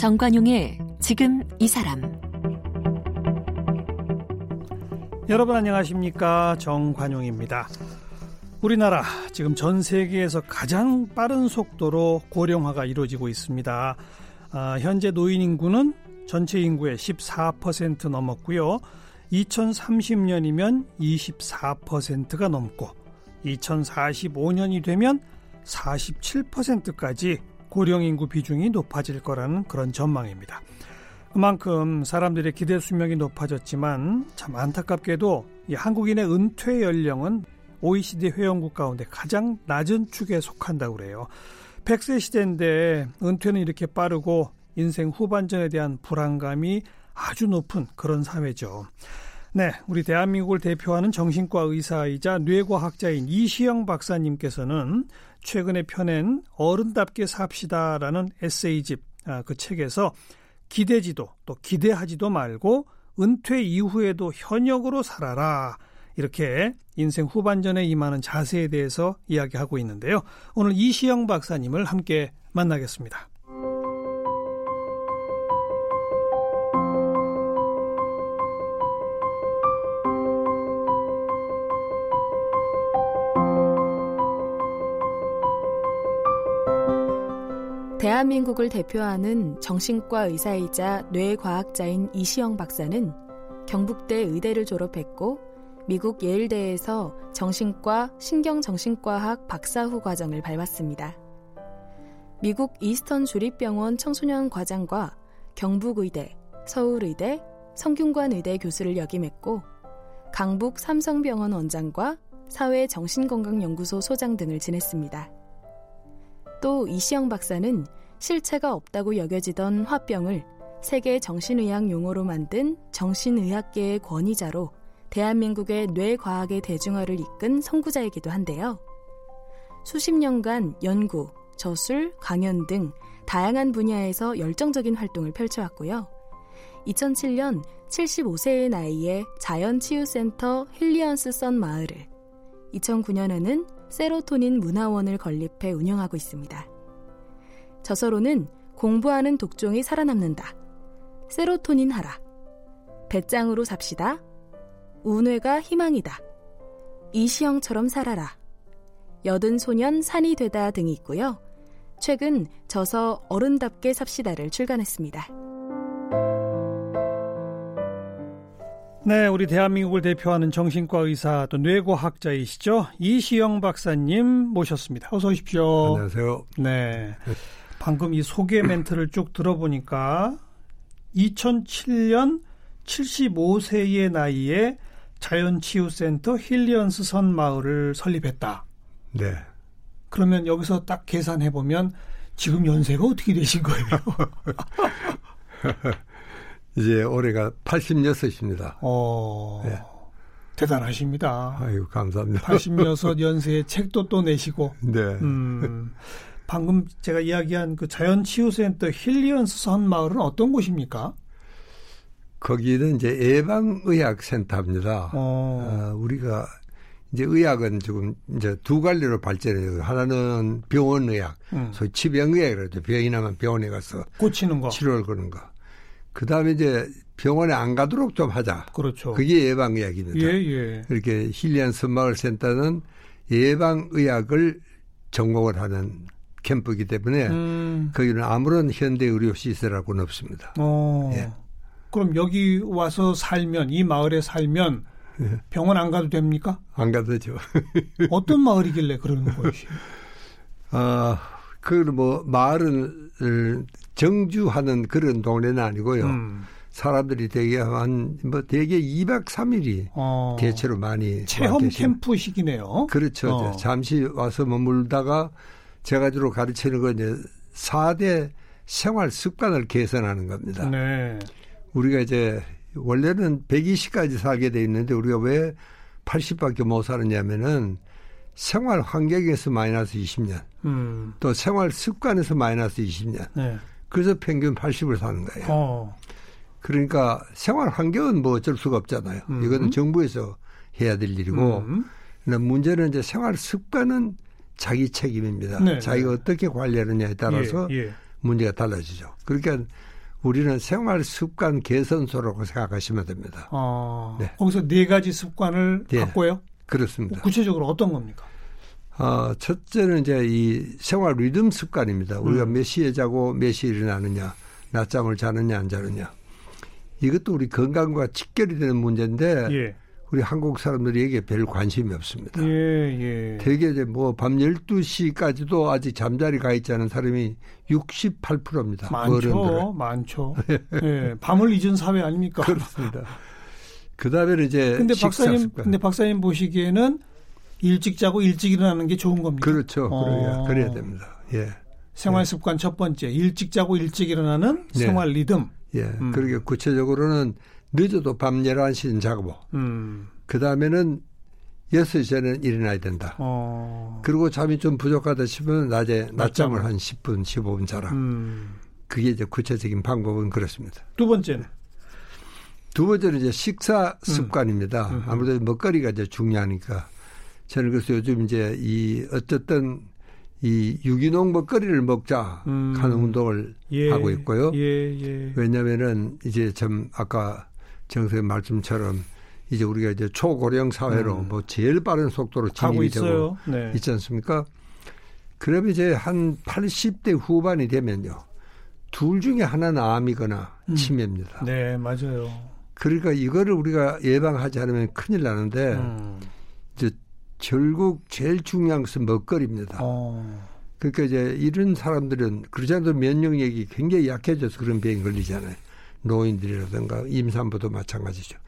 정관용의 지금 이 사람 여러분 안녕하십니까 정관용입니다. 우리나라 지금 전 세계에서 가장 빠른 속도로 고령화가 이루어지고 있습니다. 아, 현재 노인 인구는 전체 인구의 14% 넘었고요. 2030년이면 24%가 넘고 2045년이 되면 47%까지 고령 인구 비중이 높아질 거라는 그런 전망입니다. 그만큼 사람들의 기대 수명이 높아졌지만 참 안타깝게도 이 한국인의 은퇴 연령은 OECD 회원국 가운데 가장 낮은 축에 속한다고 그래요. 100세 시대인데 은퇴는 이렇게 빠르고 인생 후반전에 대한 불안감이 아주 높은 그런 사회죠. 네, 우리 대한민국을 대표하는 정신과 의사이자 뇌과학자인 이시영 박사님께서는 최근에 펴낸 어른답게 삽시다라는 에세이집 아, 그 책에서 기대지도 또 기대하지도 말고 은퇴 이후에도 현역으로 살아라 이렇게 인생 후반전에 임하는 자세에 대해서 이야기하고 있는데요. 오늘 이시영 박사님을 함께 만나겠습니다. 대한민국을 대표하는 정신과 의사이자 뇌과학자인 이시영 박사는 경북대 의대를 졸업했고 미국 예일대에서 정신과 신경정신과학 박사 후 과정을 밟았습니다. 미국 이스턴 주립병원 청소년 과장과 경북의대, 서울의대, 성균관의대 교수를 역임했고 강북 삼성병원 원장과 사회정신건강연구소 소장 등을 지냈습니다. 또 이시영 박사는 실체가 없다고 여겨지던 화병을 세계 정신의학 용어로 만든 정신의학계의 권위자로 대한민국의 뇌과학의 대중화를 이끈 선구자이기도 한데요. 수십 년간 연구, 저술, 강연 등 다양한 분야에서 열정적인 활동을 펼쳐왔고요. 2007년 75세의 나이에 자연치유센터 힐리언스 선 마을을, 2009년에는 세로토닌 문화원을 건립해 운영하고 있습니다. 저서로는 공부하는 독종이 살아남는다. 세로토닌 하라. 배짱으로 삽시다. 운회가 희망이다. 이시영처럼 살아라. 여든 소년 산이 되다 등이 있고요. 최근 저서 어른답게 삽시다를 출간했습니다. 네, 우리 대한민국을 대표하는 정신과 의사 또 뇌과학자이시죠. 이시영 박사님 모셨습니다. 어서 오십시오. 안녕하세요. 네. 방금 이 소개 멘트를 쭉 들어보니까 2007년 75세의 나이에 자연치유센터 힐리언스 선 마을을 설립했다. 네. 그러면 여기서 딱 계산해 보면 지금 연세가 어떻게 되신 거예요? 이제 올해가 86입니다. 어. 네. 대단하십니다. 아유, 감사합니다. 86 연세에 책도 또 내시고. 네. 음, 방금 제가 이야기한 그 자연 치유센터 힐리언스 선 마을은 어떤 곳입니까? 거기는 이제 예방의학센터입니다. 어. 어, 우리가 이제 의학은 지금 이제 두 갈래로 발전해요. 하나는 병원의학, 음. 소위 치병의학이라죠. 병이 나면 병원에 가서 고치는 거, 치료를 거는 거. 그 다음에 이제 병원에 안 가도록 좀 하자. 그렇죠. 그게 예방의학입니다. 예, 예. 이렇게 힐리안스 마을 센터는 예방의학을 전공을 하는 캠프이기 때문에 음. 거기는 아무런 현대 의료 시설하고는 없습니다. 어. 예. 그럼 여기 와서 살면 이 마을에 살면 예. 병원 안 가도 됩니까? 안 가도 되죠. 어떤 마을이길래 그러는 것이? 아, 그뭐 마을은 정주하는 그런 동네는 아니고요. 음. 사람들이 되게 한, 뭐, 대개 2박 3일이 어. 대체로 많이. 체험 캠프식이네요. 그렇죠. 어. 잠시 와서 머물다가 제가 주로 가르치는 건 이제 4대 생활 습관을 개선하는 겁니다. 네. 우리가 이제 원래는 120까지 살게 돼 있는데 우리가 왜 80밖에 못 살았냐면은 생활 환경에서 마이너스 20년, 음. 또 생활 습관에서 마이너스 20년. 네. 그래서 평균 80을 사는 거예요. 어. 그러니까 생활 환경은 뭐 어쩔 수가 없잖아요. 음. 이거는 정부에서 해야 될 일이고, 음. 문제는 이제 생활 습관은 자기 책임입니다. 네, 자기가 네. 어떻게 관리하느냐에 따라서 예, 예. 문제가 달라지죠. 그러니까 우리는 생활 습관 개선소라고 생각하시면 됩니다. 어, 네. 거기서 네 가지 습관을 네. 갖고요? 그렇습니다. 구체적으로 어떤 겁니까? 어, 첫째는 이제 이 생활 리듬 습관입니다. 우리가 음. 몇 시에 자고 몇 시에 일어나느냐, 낮잠을 자느냐 안 자느냐. 이것도 우리 건강과 직결이 되는 문제인데 예. 우리 한국 사람들이 에게 별 관심이 없습니다. 예, 예. 대개 이제 뭐밤 12시까지도 아직 잠자리 가 있지 않은 사람이 68%입니다. 많죠. 어른들은. 많죠. 예. 밤을 잊은 사회 아닙니까? 그렇습니다. 그 다음에는 이제 근데 박사님, 습관. 근데 박사님 보시기에는 일찍 자고 일찍 일어나는 게 좋은 겁니다. 그렇죠. 어. 그래야, 그래야 됩니다. 예. 생활 습관 첫 번째, 일찍 자고 일찍 일어나는 네. 생활 리듬. 예. 음. 그러게 구체적으로는 늦어도 밤 11시는 자고, 음. 그 다음에는 6시 전에 일어나야 된다. 어. 그리고 잠이 좀 부족하다 싶으면 낮에 낮잠을 한 10분, 15분 자라. 음. 그게 이제 구체적인 방법은 그렇습니다. 두 번째는? 두 번째는 이제 식사 음. 습관입니다. 음. 아무래도 먹거리가 이제 중요하니까. 저는 그래서 요즘 이제 이 어쨌든 이 유기농 먹거리를 먹자 음. 하는 운동을 예. 하고 있고요. 예, 예. 왜냐면은 이제 좀 아까 정선생 말씀처럼 이제 우리가 이제 초고령 사회로 음. 뭐 제일 빠른 속도로 진입이 되고 네. 있지 않습니까? 그러면 이제 한 80대 후반이 되면요. 둘 중에 하나는 암이거나 음. 치매입니다. 네, 맞아요. 그러니까 이거를 우리가 예방하지 않으면 큰일 나는데 음. 이제 결국 제일 중요한 것은 먹거리입니다. 어. 그러니까 이제 이런 사람들은 그러지 않아도 면역력이 굉장히 약해져서 그런 병이 걸리잖아요. 노인들이라든가 임산부도 마찬가지죠.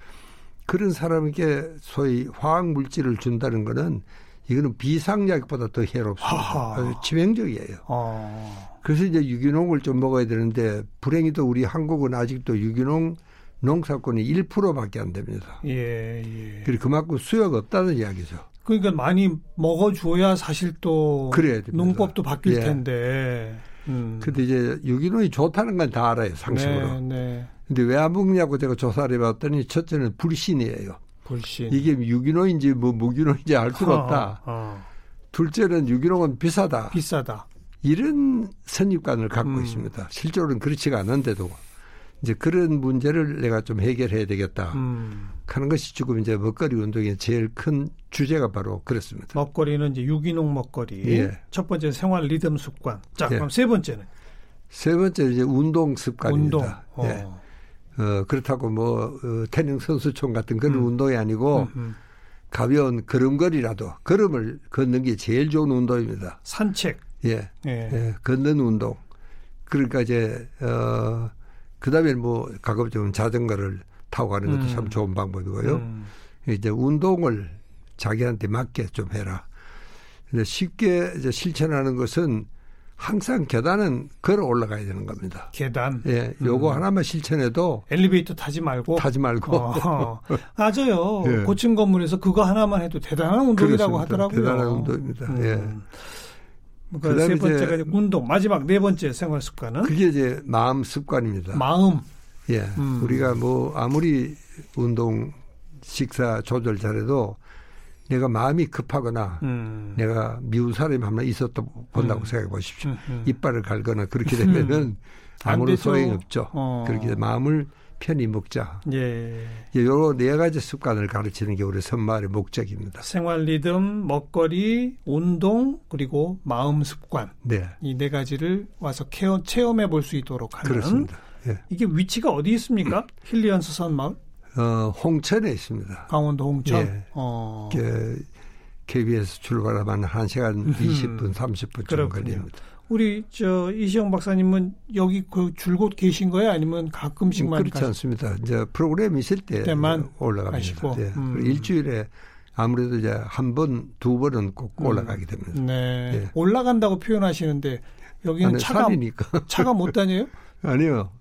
그런 사람에게 소위 화학 물질을 준다는 거는 이거는 비상약보다 더 해롭습니다. 아주 치명적이에요. 아. 그래서 이제 유기농을 좀 먹어야 되는데 불행히도 우리 한국은 아직도 유기농 농사권이 1%밖에 안 됩니다. 예, 예. 그리고 그만큼 수요가 없다는 이야기죠. 그러니까 많이 먹어줘야 사실 또 그래야 농법도 바뀔 예. 텐데. 음. 근데 이제 유기농이 좋다는 건 다 알아요 상식으로. 네, 네. 근데 왜 안 먹냐고 제가 조사를 해봤더니 첫째는 불신이에요. 불신. 이게 유기농인지 뭐 무기농인지 알 수가 어, 없다. 어. 둘째는 유기농은 비싸다. 비싸다. 이런 선입관을 갖고 음. 있습니다. 실제로는 그렇지가 않은데도 이제 그런 문제를 내가 좀 해결해야 되겠다. 음. 하는 것이 지금 이제 먹거리 운동의 제일 큰 주제가 바로 그렇습니다. 먹거리는 이제 유기농 먹거리. 예. 첫 번째 생활 리듬 습관. 자, 예. 그럼 세 번째는? 세 번째는 이제 운동 습관입니다. 운동. 어. 예. 어, 그렇다고 뭐, 어, 태닝 선수촌 같은 그런 음. 운동이 아니고 음, 음. 가벼운 걸음걸이라도 걸음을 걷는 게 제일 좋은 운동입니다. 산책. 예. 예. 예. 걷는 운동. 그러니까 이제, 어, 그 다음에 뭐 가급적이면 자전거를 타고 가는 것도 음. 참 좋은 방법이고요. 음. 이제 운동을 자기한테 맞게 좀 해라. 근데 쉽게 이제 실천하는 것은 항상 계단은 걸어 올라가야 되는 겁니다. 계단? 예, 요거 음. 하나만 실천해도 엘리베이터 타지 말고 타지 말고 어, 맞아요. 예. 고층 건물에서 그거 하나만 해도 대단한 운동이라고 그렇습니다. 하더라고요. 대단한 운동입니다. 음. 예. 그러니까 세 번째가 이제 운동, 마지막 네 번째 생활 습관은 그게 이제 마음 습관입니다. 마음. 예. 음. 우리가 뭐 아무리 운동 식사 조절 잘해도 내가 마음이 급하거나 음. 내가 미운 사람이 한명 있었다 본다고 음. 생각해 보십시오. 음, 음. 이빨을 갈거나 그렇게 되면은 아무런 소용이 없죠. 어. 그렇게 마음을 편히 먹자. 예. 여러 네 가지 습관을 가르치는 게 우리 선마을의 목적입니다. 생활 리듬, 먹거리, 운동, 그리고 마음 습관. 네. 이 네 가지를 와서 care, 체험해 볼 수 있도록 하는. 그렇습니다. 예. 이게 위치가 어디 있습니까? 힐리언스 선마을? 어, 홍천에 있습니다. 강원도 홍천? 예. 어. KBS 출발하면 1시간 20분, 30분 정도 걸립니다. 우리 저 이시영 박사님은 여기 그 줄곧 계신 거예요? 아니면 가끔씩만 그렇지 가시... 않습니다. 이제 프로그램 있을 때만 올라갑니다. 네. 음. 일주일에 아무래도 이제 한 번, 두 번은 꼭 음. 올라가게 됩니다. 네. 네. 올라간다고 표현하시는데 여기는 아니, 차가 산이니까. 차가 못 다녀요? 아니요.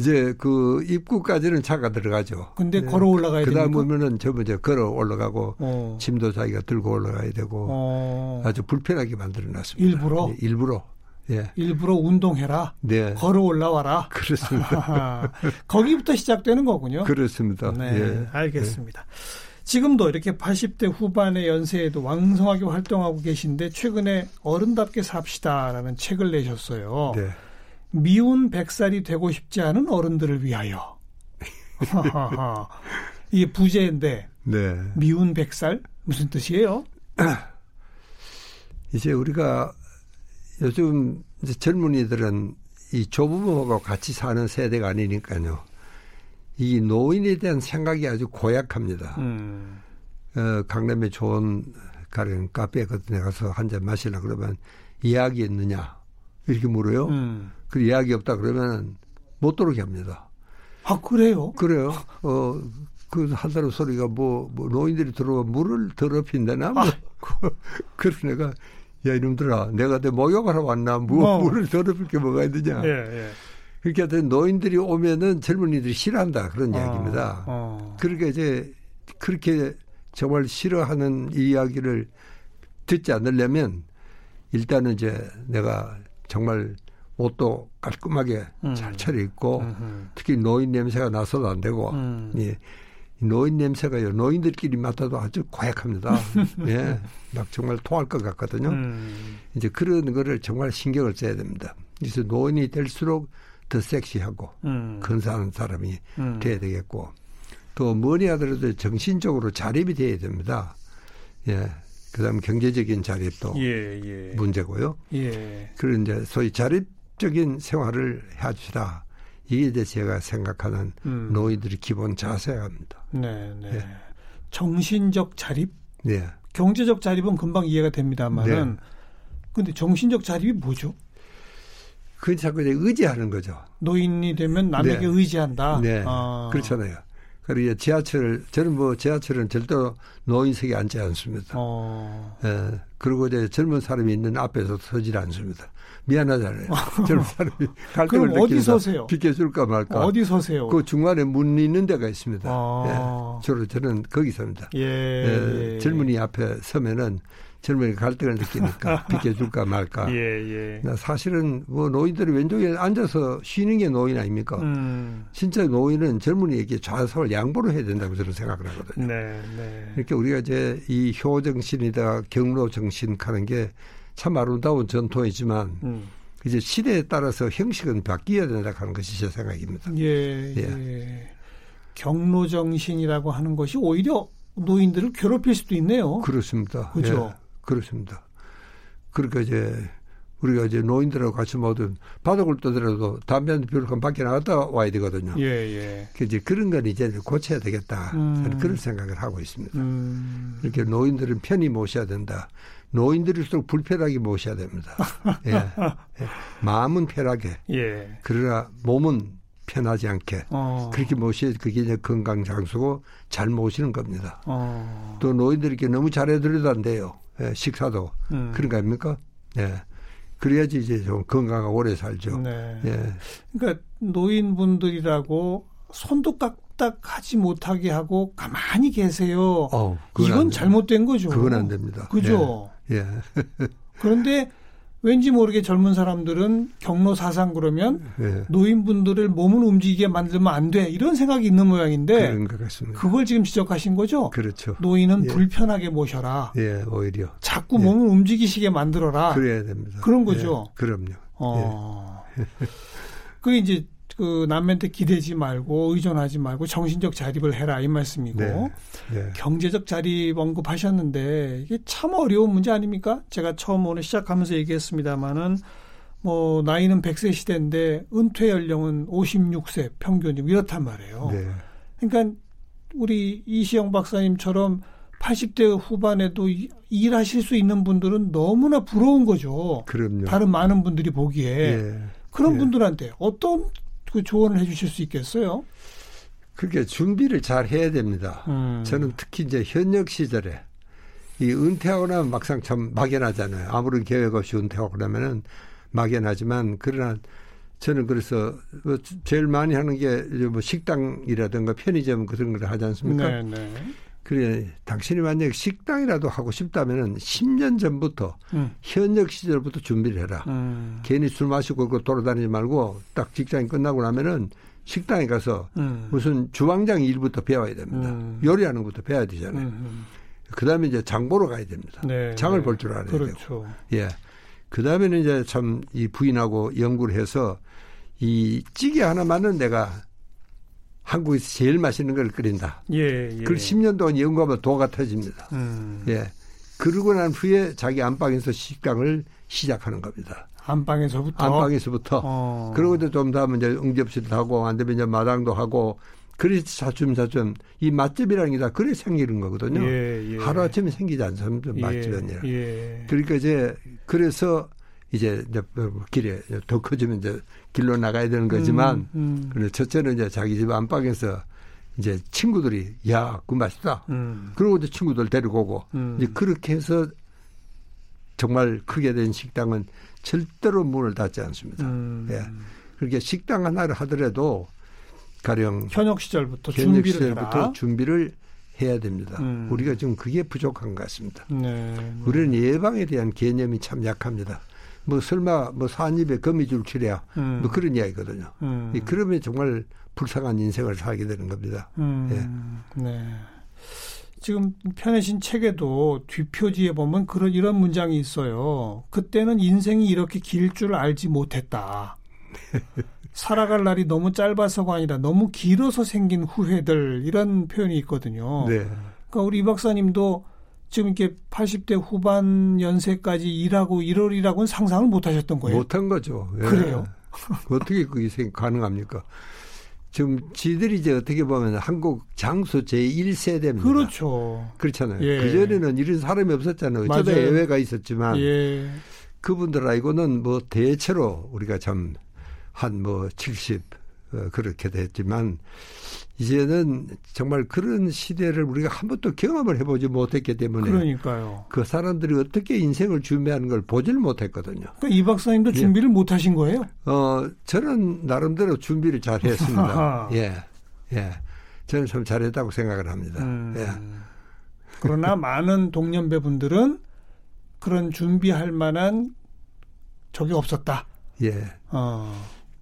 이제 그 입구까지는 차가 들어가죠. 근데 네. 걸어 올라가야 되니까. 그다음 보면은 저 먼저 걸어 올라가고 어. 짐도 자기가 들고 올라가야 되고 어. 아주 불편하게 만들어 놨습니다. 일부러 예, 일부러. 예. 일부러 운동해라. 네. 걸어 올라와라. 그렇습니다. 거기부터 시작되는 거군요. 그렇습니다. 네, 예. 알겠습니다. 지금도 이렇게 80대 후반의 연세에도 왕성하게 활동하고 계신데 최근에 어른답게 삽시다라는 책을 내셨어요. 네. 미운 백살이 되고 싶지 않은 어른들을 위하여. 이게 부제인데 네. 미운 백살 무슨 뜻이에요? 이제 우리가 요즘 이제 젊은이들은 이 조부모하고 같이 사는 세대가 아니니까요. 이 노인에 대한 생각이 아주 고약합니다. 음. 어, 강남에 좋은 가령 카페 같은 데 가서 한 잔 마시려 그러면 이야기 있느냐 이렇게 물어요. 음. 그 이야기 없다 그러면 못 들어오게 합니다. 아 그래요? 그래요. 어. 그 하다는 소리가 뭐, 뭐 노인들이 들어와 물을 더럽힌다나 뭐. 아. 그래서 내가 야 이놈들아 내가 내 목욕하러 왔나 뭐 어. 물을 더럽힐 게 뭐가 있느냐. 예, 예. 그렇게 하여튼 노인들이 오면은 젊은이들이 싫어한다 그런 어, 이야기입니다. 어. 그러니까 이제 그렇게 정말 싫어하는 이야기를 듣지 않으려면 일단은 이제 내가 정말 옷도 깔끔하게 음. 잘 차려입고 음흠. 특히 노인 냄새가 나서도 안 되고 음. 예. 노인 냄새가요 노인들끼리 맡아도 아주 고약합니다. 예, 막 정말 토할 것 같거든요. 음. 이제 그런 거를 정말 신경을 써야 됩니다. 그래서 노인이 될수록 더 섹시하고 음. 근사한 사람이 음. 돼야 되겠고 또 뭐니 하더라도 정신적으로 자립이 돼야 됩니다. 예. 그다음 경제적인 자립도 예, 예. 문제고요. 예. 그런 이제 소위 자립적인 생활을 해주시라. 이게 이제 제가 생각하는 음. 노인들의 기본 자세입니다. 네, 네. 예. 정신적 자립? 네. 경제적 자립은 금방 이해가 됩니다만은 네. 근데 정신적 자립이 뭐죠? 그 자꾸 이제 의지하는 거죠. 노인이 되면 남에게 네. 의지한다. 네. 아. 그렇잖아요. 그리고 지하철 저는 뭐 지하철은 절대로 노인석에 앉지 않습니다. 어. 예. 그리고 이제 젊은 사람이 있는 앞에서 서질 않습니다. 미안하잖아요. 젊은 사람이 갈등을 어디 서세요? 비켜줄까 말까. 어디 서세요? 그 중간에 문 있는 데가 있습니다. 아. 예. 주로 저는 거기 섭니다. 예. 예. 젊은이 앞에 서면은 젊은이 갈등을 느끼니까 비켜줄까 말까. 예, 예. 사실은 뭐 노인들이 왼쪽에 앉아서 쉬는 게 노인 아닙니까? 음. 진짜 노인은 젊은이에게 좌석을 양보를 해야 된다고 저는 생각을 하거든요. 네, 네. 이렇게 우리가 이제 이 효정신이다 경로 정신 하는 게 참 아름다운 전통이지만 음. 이제 시대에 따라서 형식은 바뀌어야 된다 하는 것이 제 생각입니다. 예, 예. 예. 경로 정신이라고 하는 것이 오히려 노인들을 괴롭힐 수도 있네요. 그렇습니다. 그죠. 예. 그렇습니다. 그러니까 이제 우리가 이제 노인들하고 같이 모든 바닥을 떠더라도 담배 한 피우고 밖에 나갔다 와야 되거든요. 예, 예. 그 이제 그런 건 이제 고쳐야 되겠다. 음. 그런 생각을 하고 있습니다. 음. 이렇게 노인들은 편히 모셔야 된다. 노인들일수록 불편하게 모셔야 됩니다. 예. 예. 마음은 편하게. 예. 그러나 몸은 편하지 않게 어. 그렇게 모셔야 그게 이제 건강 장수고 잘 모시는 겁니다. 어. 또 노인들에게 너무 잘해드려도 안 돼요. 예, 식사도 음. 그런 거 아닙니까? 예. 그래야지 이제 좀 건강하고 오래 살죠. 네. 예. 그러니까 노인분들이라고 손도 까딱하지 못하게 하고 가만히 계세요. 어, 이건 잘못된 거죠. 그건 안 됩니다. 그죠. 예. 예. 그런데 왠지 모르게 젊은 사람들은 경로 사상 그러면 네. 노인분들을 몸을 움직이게 만들면 안 돼. 이런 생각이 있는 모양인데 그걸 지금 지적하신 거죠? 그렇죠. 노인은 예. 불편하게 모셔라. 예, 오히려. 자꾸 예. 몸을 움직이시게 만들어라. 그래야 됩니다. 그런 거죠. 예, 그럼요. 어. 그 이제 그 남한테 기대지 말고 의존하지 말고 정신적 자립을 해라 이 말씀이고 네. 네. 경제적 자립 언급하셨는데 이게 참 어려운 문제 아닙니까? 제가 처음 오늘 시작하면서 얘기했습니다마는 뭐 나이는 100세 시대인데 은퇴 연령은 56세 평균이 이렇단 말이에요. 네. 그러니까 우리 이시영 박사님처럼 80대 후반에도 일하실 수 있는 분들은 너무나 부러운 거죠. 그럼요. 다른 많은 분들이 보기에. 예. 그런 예. 분들한테 어떤 그 조언을 해 주실 수 있겠어요? 그렇게 준비를 잘 해야 됩니다. 음. 저는 특히 이제 현역 시절에 이 은퇴하고 나면 막상 참 막연하잖아요. 아무런 계획 없이 은퇴하고 그러면은 막연하지만 그러나 저는 그래서 뭐 제일 많이 하는 게 뭐 식당이라든가 편의점 그런 걸 하지 않습니까? 네, 네. 그래 당신이 만약 식당이라도 하고 싶다면은 10년 전부터 음. 현역 시절부터 준비를 해라. 음. 괜히 술 마시고 그 돌아다니지 말고 딱 직장이 끝나고 나면은 식당에 가서 음. 무슨 주방장 일부터 배워야 됩니다. 음. 요리하는 것부터 배워야 되잖아요. 음, 음. 그다음에 이제 장 보러 가야 됩니다. 네, 장을 네. 볼줄 알아야 그렇죠. 되고. 예. 그 다음에는 이제 참 이 부인하고 연구를 해서 이 찌개 하나 만은 내가 한국에서 제일 맛있는 걸 끓인다. 예, 예. 그 10년 동안 연구하면 도가 터집니다. 음. 예. 그러고 난 후에 자기 안방에서 식당을 시작하는 겁니다. 안방에서부터? 안방에서부터. 어. 그러고 좀더 이제 응접실도 하고, 안 되면 이제 마당도 하고, 그래서 차츰차츰 이 맛집이라는 게 다 그래 생기는 거거든요. 예, 예. 하루아침에 생기지 않습니다. 예, 맛집은. 예. 그러니까 이제 그래서 이제 길에 더 커지면 이제 길로 나가야 되는 거지만 음, 음. 첫째는 이제 자기 집 안방에서 이제 친구들이 야, 그 맛있다. 음. 그러고 이제 친구들 데리고 오고 음. 이제 그렇게 해서 정말 크게 된 식당은 절대로 문을 닫지 않습니다. 음. 예. 그렇게 식당 하나를 하더라도 가령 현역 시절부터 현역 준비를 시절부터 해라. 준비를 해야 됩니다. 음. 우리가 지금 그게 부족한 것 같습니다. 네. 우리는 예방에 대한 개념이 참 약합니다. 뭐 설마 뭐 산입에 거미줄 치랴 음. 뭐 그런 이야기거든요. 음. 그러면 정말 불쌍한 인생을 살게 되는 겁니다. 음. 예. 네. 지금 편해신 책에도 뒷표지에 보면 그런 이런 문장이 있어요. 그때는 인생이 이렇게 길 줄 알지 못했다. 살아갈 날이 너무 짧아서가 아니라 너무 길어서 생긴 후회들 이런 표현이 있거든요. 네. 그러니까 우리 이 박사님도 지금 이렇게 80대 후반 연세까지 일하고 이러리라고는 상상을 못 하셨던 거예요. 못한 거죠. 예. 그래요. 어떻게 그게 가능합니까? 지금 지들이 이제 어떻게 보면 한국 장수 제1세대입니다. 그렇죠. 그렇잖아요. 예. 그전에는 이런 사람이 없었잖아요. 어쩌다 예외가 있었지만 예. 그분들 알고는 뭐 대체로 우리가 참 한 뭐 70 어, 그렇게 됐지만 이제는 정말 그런 시대를 우리가 한 번도 경험을 해보지 못했기 때문에 그러니까요. 그 사람들이 어떻게 인생을 준비하는 걸 보질 못했거든요. 그러니까 이 박사님도 예. 준비를 못 하신 거예요? 어, 저는 나름대로 준비를 잘 했습니다. 예. 예. 저는 좀 잘했다고 생각을 합니다. 음. 예. 그러나 많은 동년배 분들은 그런 준비할 만한 적이 없었다. 예. 어.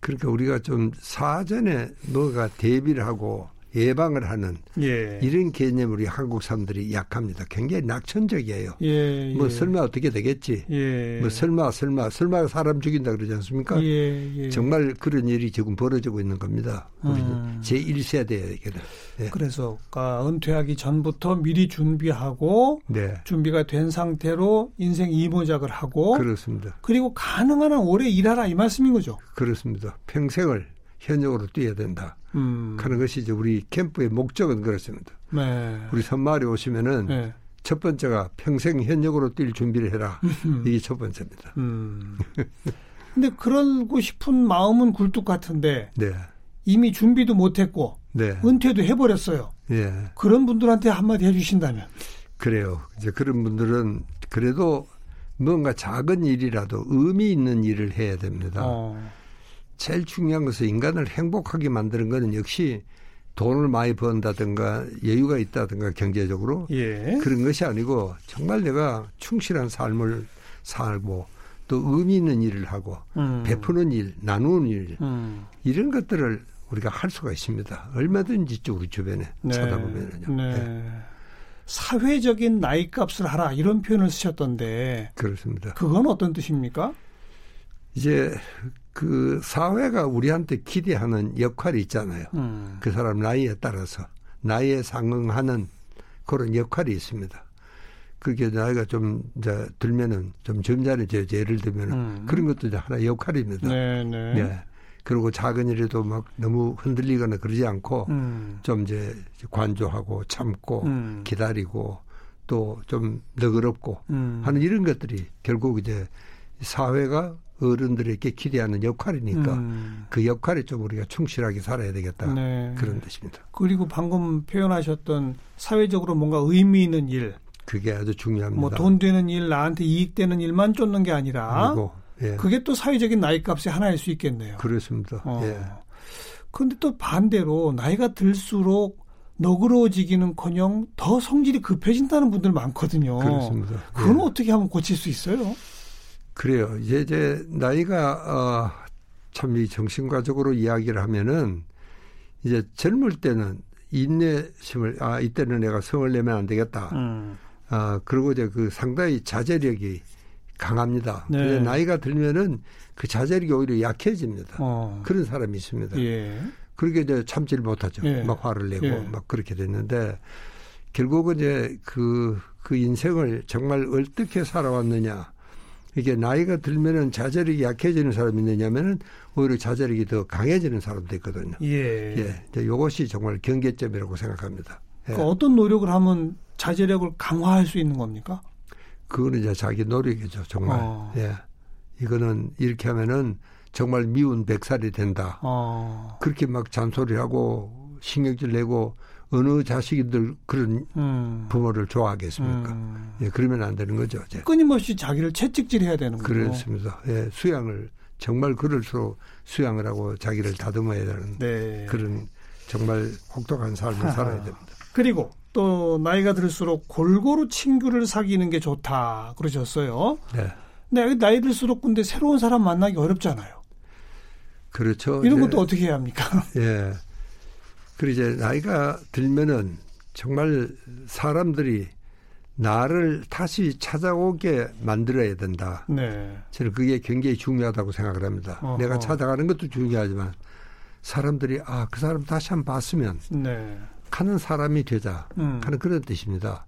그러니까 우리가 좀 사전에 뭐가 대비를 하고 예방을 하는 예. 이런 개념 우리 한국 사람들이 약합니다. 굉장히 낙천적이에요. 예, 뭐 예. 설마 어떻게 되겠지? 예. 뭐 설마 설마 설마 사람 죽인다 그러지 않습니까? 예, 예. 정말 그런 일이 지금 벌어지고 있는 겁니다. 우리 음. 제 1세대에게는. 네. 그래서 은퇴하기 전부터 미리 준비하고 네. 준비가 된 상태로 인생 이모작을 하고 그렇습니다. 그리고 가능한 한 오래 일하라 이 말씀인 거죠. 그렇습니다. 평생을 현역으로 뛰어야 된다. 음. 하는 것이 이제 우리 캠프의 목적은 그렇습니다. 네. 우리 선마을에 오시면은 네. 첫 번째가 평생 현역으로 뛸 준비를 해라. 이게 첫 번째입니다. 음. 근데 그러고 싶은 마음은 굴뚝 같은데 네. 이미 준비도 못했고 네. 은퇴도 해버렸어요. 예. 그런 분들한테 한마디 해주신다면 그래요. 이제 그런 분들은 그래도 뭔가 작은 일이라도 의미 있는 일을 해야 됩니다. 어. 제일 중요한 것은 인간을 행복하게 만드는 것은 역시 돈을 많이 번다든가 여유가 있다든가 경제적으로 예. 그런 것이 아니고 정말 내가 충실한 삶을 살고 또 의미 있는 일을 하고 음. 베푸는 일, 나누는 일 음. 이런 것들을 우리가 할 수가 있습니다. 얼마든지 우리 주변에 네. 찾아보면요. 네. 네. 사회적인 나이 값을 하라 이런 표현을 쓰셨던데 그렇습니다. 그건 어떤 뜻입니까? 이제 그 사회가 우리한테 기대하는 역할이 있잖아요. 음. 그 사람 나이에 따라서 나이에 상응하는 그런 역할이 있습니다. 그게 나이가 좀 이제 들면은 좀 점잖아져 예를 들면은 음. 그런 것도 이제 하나 역할입니다. 네, 네. 네. 그리고 작은 일에도 막 너무 흔들리거나 그러지 않고 음. 좀 이제 관조하고 참고 음. 기다리고 또 좀 너그럽고 음. 하는 이런 것들이 결국 이제 사회가 어른들에게 기대하는 역할이니까 음. 그 역할에 좀 우리가 충실하게 살아야 되겠다 네. 그런 뜻입니다. 그리고 방금 표현하셨던 사회적으로 뭔가 의미 있는 일 그게 아주 중요합니다. 뭐 돈 되는 일, 나한테 이익 되는 일만 쫓는 게 아니라 그리고, 예. 그게 또 사회적인 나이값의 하나일 수 있겠네요. 그렇습니다. 어. 예. 그런데 또 반대로 나이가 들수록 너그러워지기는커녕 더 성질이 급해진다는 분들 많거든요. 그렇습니다. 그건 예. 어떻게 하면 고칠 수 있어요? 그래요. 이제 이제 나이가 어, 참 이 정신과적으로 이야기를 하면은 이제 젊을 때는 인내심을 아 이때는 내가 성을 내면 안 되겠다. 음. 아 그리고 이제 그 상당히 자제력이 강합니다. 네. 나이가 들면은 그 자제력이 오히려 약해집니다. 어. 그런 사람이 있습니다. 예. 그렇게 이제 참지를 못하죠. 예. 막 화를 내고 예. 막 그렇게 됐는데 결국은 이제 그, 그 인생을 정말 어떻게 살아왔느냐. 이게 나이가 들면은 자제력이 약해지는 사람이 있느냐면은 오히려 자제력이 더 강해지는 사람도 있거든요. 예. 예. 이제 이것이 정말 경계점이라고 생각합니다. 예. 그러니까 어떤 노력을 하면 자제력을 강화할 수 있는 겁니까? 그거는 이제 자기 노력이죠, 정말. 어. 예. 이거는 이렇게 하면은 정말 미운 백살이 된다. 어. 그렇게 막 잔소리하고 신경질 내고 어느 자식이들 그런 음. 부모를 좋아하겠습니까? 음. 예, 그러면 안 되는 거죠. 이제. 끊임없이 자기를 채찍질해야 되는 거죠. 그렇습니다. 예, 수양을 정말 그럴수록 수양을 하고 자기를 다듬어야 되는 네. 그런 정말 혹독한 삶을 하하. 살아야 됩니다. 그리고 또 나이가 들수록 골고루 친구를 사귀는 게 좋다 그러셨어요. 네. 근데 나이 들수록 근데 새로운 사람 만나기 어렵잖아요. 그렇죠. 이런 것도 어떻게 해야 합니까? 예. 그리고 이제 나이가 들면은 정말 사람들이 나를 다시 찾아오게 만들어야 된다. 네. 저는 그게 굉장히 중요하다고 생각을 합니다. 어허. 내가 찾아가는 것도 중요하지만 사람들이 아, 그 사람 다시 한번 봤으면 네. 가는 사람이 되자 음. 하는 그런 뜻입니다.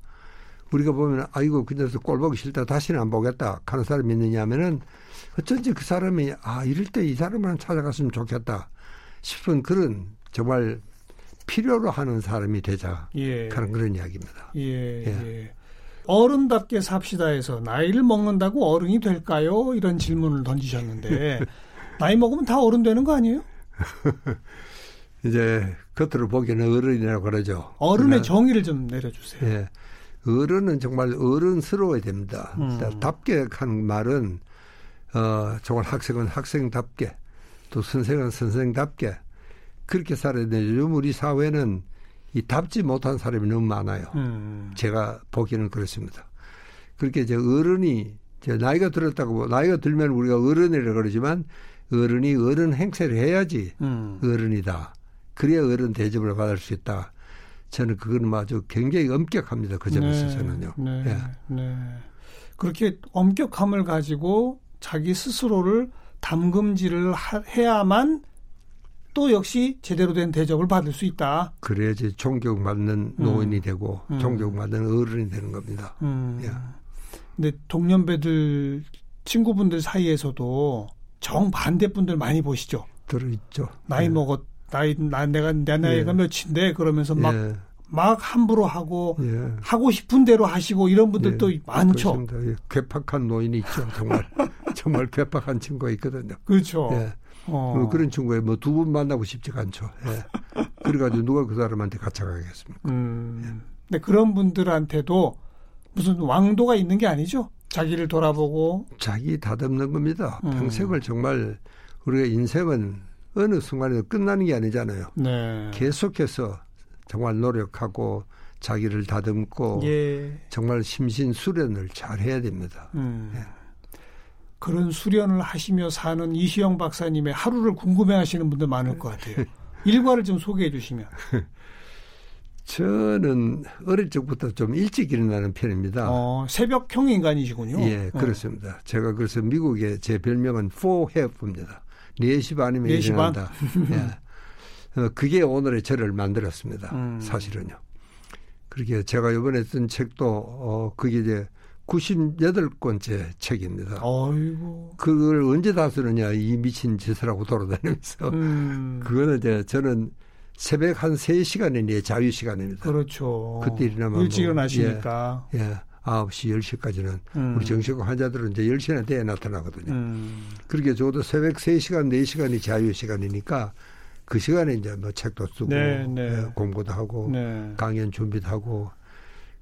우리가 보면 아이고 그 녀석 꼴 보기 싫다 다시는 안 보겠다 하는 사람이 있느냐 하면은 어쩐지 그 사람이 아 이럴 때 이 사람만 찾아갔으면 좋겠다 싶은 그런 정말 필요로 하는 사람이 되자 예. 하는 그런 이야기입니다. 예. 예. 예. 어른답게 삽시다 해서 나이를 먹는다고 어른이 될까요? 이런 질문을 던지셨는데 나이 먹으면 다 어른 되는 거 아니에요? 이제 겉으로 보기에는 어른이라고 그러죠. 어른의 정의를 좀 내려주세요. 예. 어른은 정말 어른스러워야 됩니다. 음. 답게 하는 말은 어, 정말 학생은 학생답게 또 선생은 선생답게 그렇게 살아야 되죠. 요즘 우리 사회는 이 답지 못한 사람이 너무 많아요. 음. 제가 보기에는 그렇습니다. 그렇게 이제 어른이 이제 나이가 들었다고 뭐 나이가 들면 우리가 어른이라고 그러지만 어른이 어른 행세를 해야지 음. 어른이다. 그래야 어른 대접을 받을 수 있다. 저는 그거는 아주 굉장히 엄격합니다. 그 점에 네, 있어서는요. 네, 예. 네. 그렇게 엄격함을 가지고 자기 스스로를 담금질을 하, 해야만 또 역시 제대로 된 대접을 받을 수 있다. 그래야지 존경받는 음. 노인이 음. 되고 음. 존경받는 어른이 되는 겁니다. 음. 예. 근데 동년배들 친구분들 사이에서도 정반대 분들 많이 보시죠. 들어있죠. 나이 예. 먹었 나이 나 내가 내 나이가 예. 몇인데 그러면서 막 예. 막 함부로 하고 예. 하고 싶은 대로 하시고 이런 분들도 예. 많죠. 그렇습니다. 예. 괴팍한 노인이 있죠. 정말 정말 괴팍한 친구가 있거든요. 그렇죠. 예. 어. 뭐 그런 친구에 뭐 두 분 만나고 싶지가 않죠. 예. 그래가지고 누가 그 사람한테 갇혀가겠습니까? 음. 예. 근데 그런 분들한테도 무슨 왕도가 있는 게 아니죠. 자기를 돌아보고 자기 다듬는 겁니다. 음. 평생을 정말 우리가 인생은 어느 순간에도 끝나는 게 아니잖아요. 네. 계속해서 정말 노력하고 자기를 다듬고 예. 정말 심신 수련을 잘 해야 됩니다. 음. 예. 그런 수련을 하시며 사는 이시영 박사님의 하루를 궁금해 하시는 분들 많을 것 같아요. 일과를 좀 소개해 주시면. 저는 어릴 적부터 좀 일찍 일어나는 편입니다. 어, 새벽형 인간이시군요. 예, 어. 그렇습니다. 어. 제가 그래서 미국의 제 별명은 4해프입니다. 4시 반이면 4시 일어난다. 반? 예. 어, 그게 오늘의 저를 만들었습니다. 음. 사실은요. 그렇게 제가 이번에 쓴 책도 어, 그게 이제 98권째 책입니다. 아이고. 그걸 언제 다 쓰느냐, 이 미친 짓을 하고 돌아다니면서. 음. 그거는 이제 저는 새벽 한 3시간 이 내 자유 시간입니다. 그렇죠. 그때 일어나면. 일찍 뭐, 일어나시니까. 예. 예. 9시, 10시까지는 음. 우리 정신과 환자들은 이제 10시나 돼야 나타나거든요. 음. 그렇게 저도 새벽 3시간, 4시간이 자유 시간이니까 그 시간에 이제 뭐 책도 쓰고 네, 네. 예, 공부도 하고 네. 강연 준비도 하고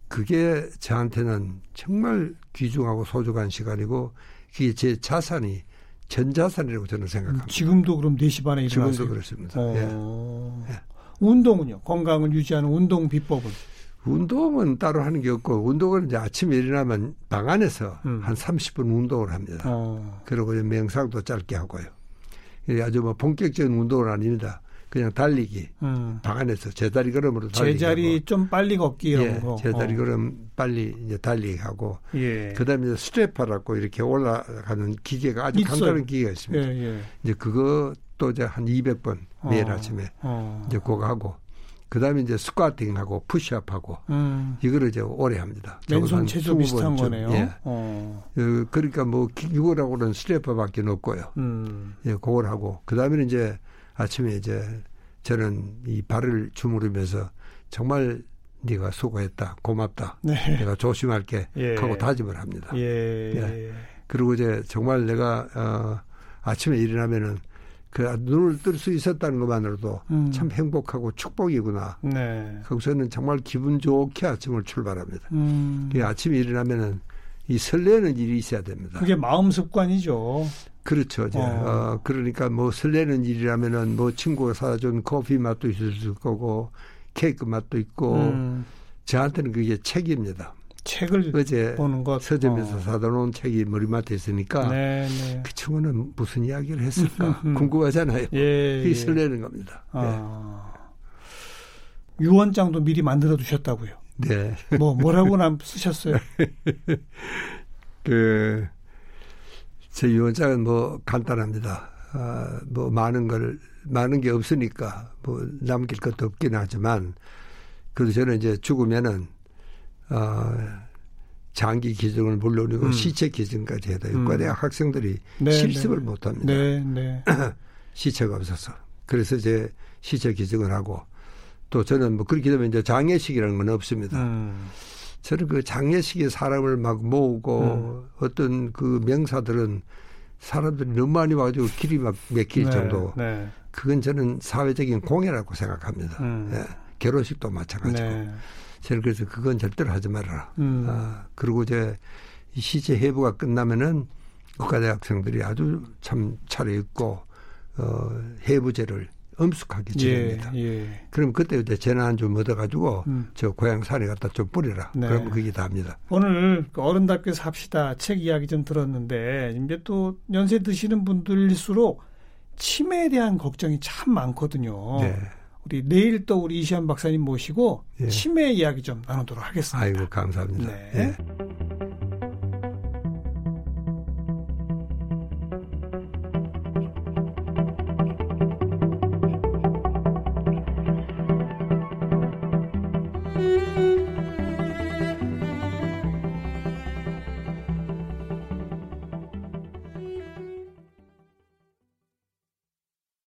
그게 저한테는 정말 귀중하고 소중한 시간이고 그게 제 자산이 전 자산이라고 저는 생각합니다. 지금도 그럼 4시 반에 일어나세요? 지금도 그렇습니다. 어... 예. 예. 운동은요? 건강을 유지하는 운동 비법은? 운동은 따로 하는 게 없고 운동은 이제 아침에 일어나면 방 안에서 음. 한 30분 운동을 합니다. 어. 그리고 명상도 짧게 하고요. 아주 뭐 본격적인 운동은 아닙니다. 그냥 달리기 음. 방 안에서 제자리 걸음으로 달리기 제자리 좀 빨리 걷기 이런 예, 거 제자리 어. 걸음 빨리 이제 달리기 하고 예. 그다음에 스트레퍼라고 이렇게 올라가는 기계가 아주 있어요. 간단한 기계가 있습니다. 예, 예. 이제 그거 또 이제 한 200번 매일 어. 아침에 어. 이제 그거 하고 그다음에 이제 스쿼팅하고 푸시업하고 음. 이거를 이제 오래 합니다. 맨손 체조 비슷한 거네요. 예. 어. 어. 그러니까 뭐 이거라고는 스트레퍼밖에 없고요. 음. 예, 그걸 하고 그다음에는 이제 아침에 이제 저는 이 발을 주무르면서 정말 네가 수고했다, 고맙다, 네. 내가 조심할게 예. 하고 다짐을 합니다. 예. 예. 그리고 이제 정말 내가 어, 아침에 일어나면은 그 눈을 뜰 수 있었다는 것만으로도 음. 참 행복하고 축복이구나. 네. 거기서는 정말 기분 좋게 아침을 출발합니다. 음. 아침에 일어나면은 이 설레는 일이 있어야 됩니다. 그게 마음 습관이죠. 그렇죠. 이제 어. 어. 그러니까 뭐 설레는 일이라면은 뭐 친구가 사준 커피 맛도 있을 거고 케이크 맛도 있고 음. 저한테는 그게 책입니다. 책을 어제 보는 것 서점에서 어. 사다 놓은 책이 머리맡에 있으니까 네, 네. 그 친구는 무슨 이야기를 했을까 궁금하잖아요. 예, 이 예. 설레는 겁니다. 아. 네. 유언장도 미리 만들어 두셨다고요. 네. 뭐 뭐라고나 쓰셨어요? 그 제 유언장은 뭐 간단합니다. 아, 뭐 많은 걸 많은 게 없으니까 뭐 남길 것도 없긴 하지만 그래도 저는 이제 죽으면은 어, 장기 기증을 물론이고 음. 시체 기증까지 해야 돼요. 과대학 음. 학생들이 네, 실습을 네. 못 합니다. 네, 네. 시체가 없어서. 그래서 이제 시체 기증을 하고 또 저는 뭐 그렇게 되면 이제 장례식이라는 건 없습니다. 음. 저는 그 장례식에 사람을 막 모으고 음. 어떤 그 명사들은 사람들이 너무 많이 와가지고 길이 막 막힐 네, 정도. 네. 그건 저는 사회적인 공해라고 생각합니다. 음. 예. 결혼식도 마찬가지고. 네. 저는 그래서 그건 절대로 하지 말아라. 음. 아, 그리고 이제 이 시체 해부가 끝나면은 국가대 학생들이 아주 참 차려입고 어, 해부제를 엄숙하게 지냅니다. 예, 예. 그럼 그때 이제 재난 좀 얻어가지고 음. 저 고향 산에 갖다 좀 뿌리라. 네. 그러면 그게 답니다. 오늘 그 어른답게 삽시다 책 이야기 좀 들었는데 이제 또 연세 드시는 분들일수록 치매에 대한 걱정이 참 많거든요. 네. 우리 내일 또 우리 이시안 박사님 모시고 예. 치매 이야기 좀 나누도록 하겠습니다. 아이고 감사합니다. 네. 예.